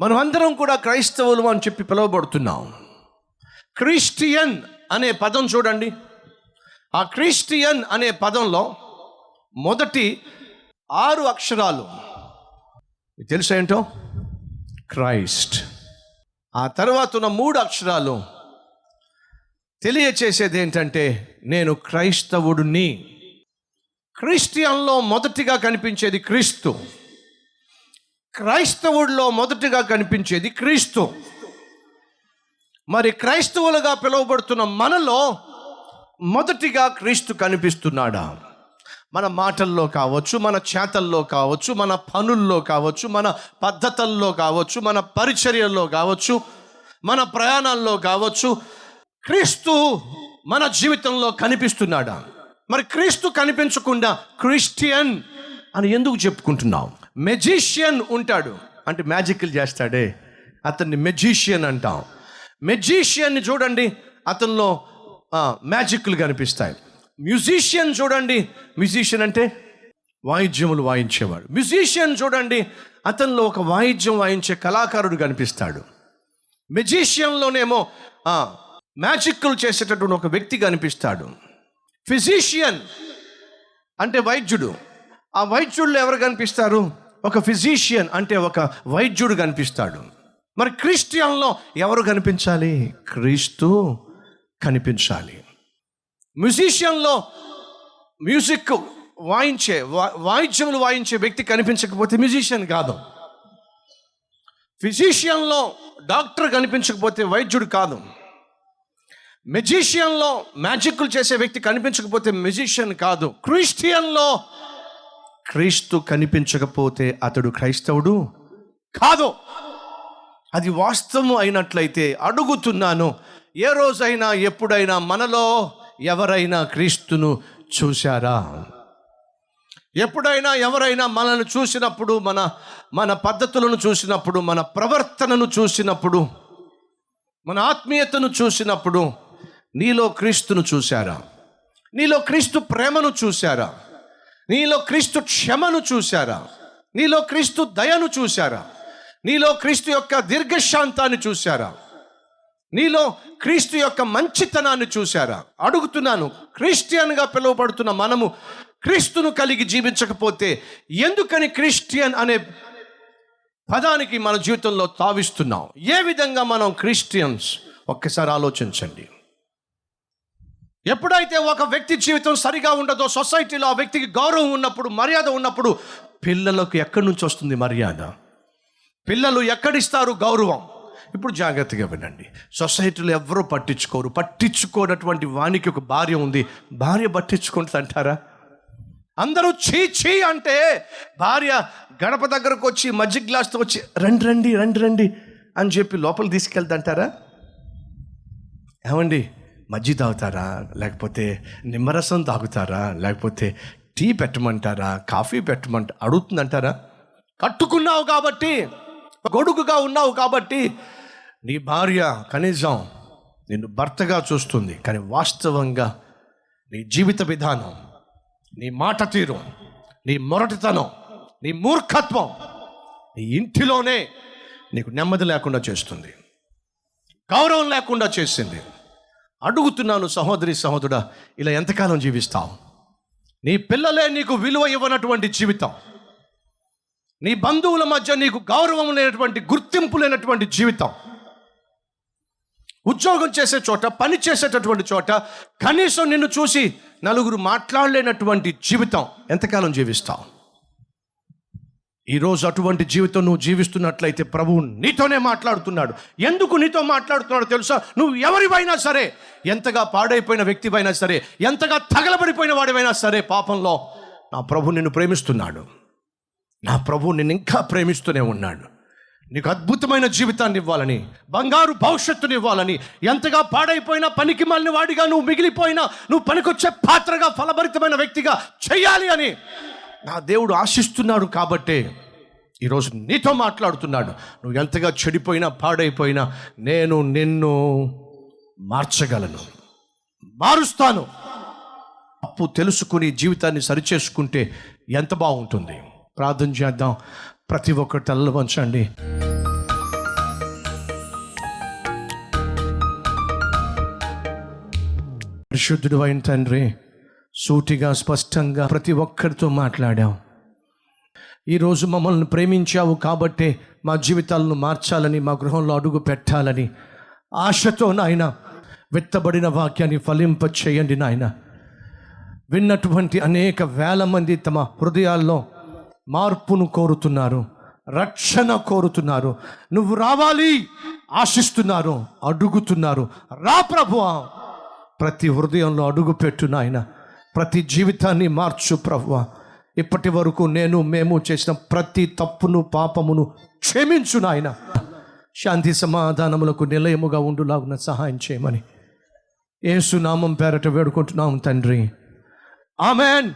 మనమందరం కూడా క్రైస్తవులు అని చెప్పి పిలువబడుతున్నాం. క్రిస్టియన్ అనే పదం చూడండి. ఆ క్రిస్టియన్ అనే పదంలో మొదటి ఆరు అక్షరాలు. తెలుసా ఏంటో? క్రైస్ట్. ఆ తర్వాత ఉన్న మూడు అక్షరాలు. తెలియచేసేది ఏంటంటే నేను క్రైస్తవుడిని. క్రిస్టియన్లో మొదటిగా కనిపించేది క్రీస్తు. క్రైస్తవుడిలో మొదటిగా కనిపించేది క్రీస్తు. మరి క్రైస్తవులుగా పిలువబడుతున్న మనలో మొదటిగా క్రీస్తు కనిపిస్తున్నాడా? మన మాటల్లో కావచ్చు మన చేతల్లో కావచ్చు మన పనుల్లో కావచ్చు మన పద్ధతుల్లో కావచ్చు మన పరిచర్యల్లో కావచ్చు మన ప్రయాణాల్లో కావచ్చు క్రీస్తు మన జీవితంలో కనిపిస్తున్నాడా? మరి క్రీస్తు కనిపించకుండా క్రిస్టియన్ అని ఎందుకు చెప్పుకుంటున్నాం? మెజీషియన్ ఉంటాడు. అంటే మ్యాజిక్లు చేస్తాడే. అతన్ని మెజీషియన్ అంటాం. మెజీషియన్ని చూడండి అతనిలో మ్యాజిక్లు కనిపిస్తాయి. మ్యూజిషియన్ చూడండి మ్యూజిషియన్ అంటే వాయిద్యములు వాయించేవాడు. మ్యూజిషియన్ చూడండి అతనిలో ఒక వాయిద్యం వాయించే కళాకారుడు కనిపిస్తాడు. మెజీషియన్లోనేమో మ్యాజిక్లు చేసేటటువంటి ఒక వ్యక్తి కనిపిస్తాడు. ఫిజీషియన్ అంటే వైద్యుడు. ఆ వైద్యుడు ఎవరు కనిపిస్తారు? ఒక ఫిజీషియన్ అంటే ఒక వైద్యుడు కనిపిస్తాడు. మరి క్రిస్టియన్లో ఎవరు కనిపించాలి? క్రీస్తు కనిపించాలి. మ్యూజిషియన్లో మ్యూజిక్ వాయించే వా- వాయిద్యములు వాయించే వ్యక్తి కనిపించకపోతే మ్యూజిషియన్ కాదు. ఫిజిషియన్లో డాక్టర్ కనిపించకపోతే వైద్యుడు కాదు. మెజీషియన్లో మ్యాజిక్లు చేసే వ్యక్తి కనిపించకపోతే మెజిషియన్ కాదు. క్రిస్టియన్లో క్రీస్తు కనిపించకపోతే అతడు క్రైస్తవుడు? కాదు. అది వాస్తవం అయినట్లయితే అడుగుతున్నాను ఏ రోజైనా ఎప్పుడైనా మనలో ఎవరైనా క్రీస్తును చూశారా? ఎప్పుడైనా ఎవరైనా మనల్ని చూసినప్పుడు మన మన పద్ధతులను చూసినప్పుడు మన ప్రవర్తనను చూసినప్పుడు మన ఆత్మీయతను చూసినప్పుడు నీలో క్రీస్తును చూశారా? నీలో క్రీస్తు ప్రేమను చూశారా? నీలో క్రీస్తు క్షమను చూశారా? నీలో క్రీస్తు దయను చూశారా? నీలో క్రీస్తు యొక్క దీర్ఘశాంతాన్ని చూశారా? నీలో క్రీస్తు యొక్క మంచితనాన్ని చూశారా? అడుగుతున్నాను క్రిస్టియన్గా పిలువబడుతున్న మనము క్రీస్తును కలిగి జీవించకపోతే ఎందుకని క్రిస్టియన్ అనే పదానికి మన జీవితంలో తావిస్తున్నాం? ఏ విధంగా మనం క్రిస్టియన్స్? ఒక్కసారి ఆలోచించండి. ఎప్పుడైతే ఒక వ్యక్తి జీవితం సరిగా ఉండదో సొసైటీలో ఆ వ్యక్తికి గౌరవం ఉన్నప్పుడు మర్యాద ఉన్నప్పుడు పిల్లలకు ఎక్కడి నుంచి వస్తుంది మర్యాద? పిల్లలు ఎక్కడిస్తారు గౌరవం? ఇప్పుడు జాగ్రత్తగా వినండి. సొసైటీలో ఎవరు పట్టించుకోరు. పట్టించుకోనటువంటి వానికి ఒక భార్య ఉంది. భార్య పట్టించుకుంటుంది అంటారా? అందరూ చీ చీ అంటే భార్య గడప దగ్గరకు వచ్చి మజ్జిగ గ్లాస్తో వచ్చి రండి రండి రండి రండి అని చెప్పి లోపల తీసుకెళ్తాంటారా ఏమండి? మజ్జి తాగుతారా? లేకపోతే నిమ్మరసం తాగుతారా? లేకపోతే టీ పెట్టమంటారా? కాఫీ పెట్టమంట అడుగుతుందంటారా? కట్టుకున్నావు కాబట్టి గొడుగుగా ఉన్నావు కాబట్టి నీ భార్య కనీసం నిన్ను భర్తగా చూస్తుంది. కానీ వాస్తవంగా నీ జీవిత విధానం నీ మాట తీరు నీ మొరటితనం నీ మూర్ఖత్వం నీ ఇంటిలోనే నీకు నెమ్మది లేకుండా చేస్తుంది. గౌరవం లేకుండా చేసింది. అడుగుతున్నాను సహోదరి సహోదరుడా ఇలా ఎంతకాలం జీవిస్తావు? నీ పిల్లలే నీకు విలువ ఇవ్వనటువంటి జీవితం. నీ బంధువుల మధ్య నీకు గౌరవం లేనటువంటి గుర్తింపు లేనటువంటి జీవితం. ఉద్యోగం చేసే చోట పని చేసేటటువంటి చోట కనీసం నిన్ను చూసి నలుగురు మాట్లాడలేనటువంటి జీవితం ఎంతకాలం జీవిస్తావు? ఈరోజు అటువంటి జీవితం నువ్వు జీవిస్తున్నట్లయితే ప్రభువు నీతోనే మాట్లాడుతున్నాడు. ఎందుకు నీతో మాట్లాడుతున్నాడు తెలుసా? నువ్వు ఎవరివైనా సరే ఎంతగా పాడైపోయిన వ్యక్తివైనా సరే ఎంతగా తగలబడిపోయిన వాడివైనా సరే పాపంలో నా ప్రభు నిన్ను ప్రేమిస్తున్నాడు. నా ప్రభు నిన్ను ఇంకా ప్రేమిస్తూనే ఉన్నాడు. నీకు అద్భుతమైన జీవితాన్ని ఇవ్వాలని బంగారు భవిష్యత్తుని ఇవ్వాలని ఎంతగా పాడైపోయినా పనికి మాలిన వాడిగా నువ్వు మిగిలిపోయినా నువ్వు పనికొచ్చే పాత్రగా ఫలభరితమైన వ్యక్తిగా చెయ్యాలి అని నా దేవుడు ఆశిస్తున్నాడు కాబట్టే ఈరోజు నీతో మాట్లాడుతున్నాడు. నువ్వు ఎంతగా చెడిపోయినా పాడైపోయినా నేను నిన్ను మార్చగలను. మారుస్తాను. అప్పు తెలుసుకుని జీవితాన్ని సరిచేసుకుంటే ఎంత బాగుంటుంది? ప్రార్థన చేద్దాం. ప్రతి ఒక్కరు తలలు వంచండి. పరిశుద్ధుడు అయిన తండ్రి సూటిగా స్పష్టంగా ప్రతి ఒక్కరితో మాట్లాడావు ఈరోజు మమ్మల్ని ప్రేమించావు కాబట్టే మా జీవితాలను మార్చాలని మా గృహంలో అడుగు పెట్టాలని ఆశతో నాయన విత్తబడిన వాక్యాన్ని ఫలింప చేయండి నాయన. విన్నటువంటి అనేక వేల మంది తమ హృదయాల్లో మార్పును కోరుతున్నారు రక్షణ కోరుతున్నారు. నువ్వు రావాలి ఆశిస్తున్నారు అడుగుతున్నారు. రా ప్రభువా ప్రతి హృదయంలో అడుగు పెట్టు నాయనా. ప్రతి జీవితాన్ని మార్చు ప్రభువా ఇప్పటి వరకు నేను మేము చేసిన ప్రతి తప్పును పాపమును క్షమించు నాయన. శాంతి సమాధానములకు నిలయముగా ఉండులాగున సహాయం చేయమని. ఏసునామం పేరట వేడుకుంటున్నాం తండ్రి. ఆమెన్.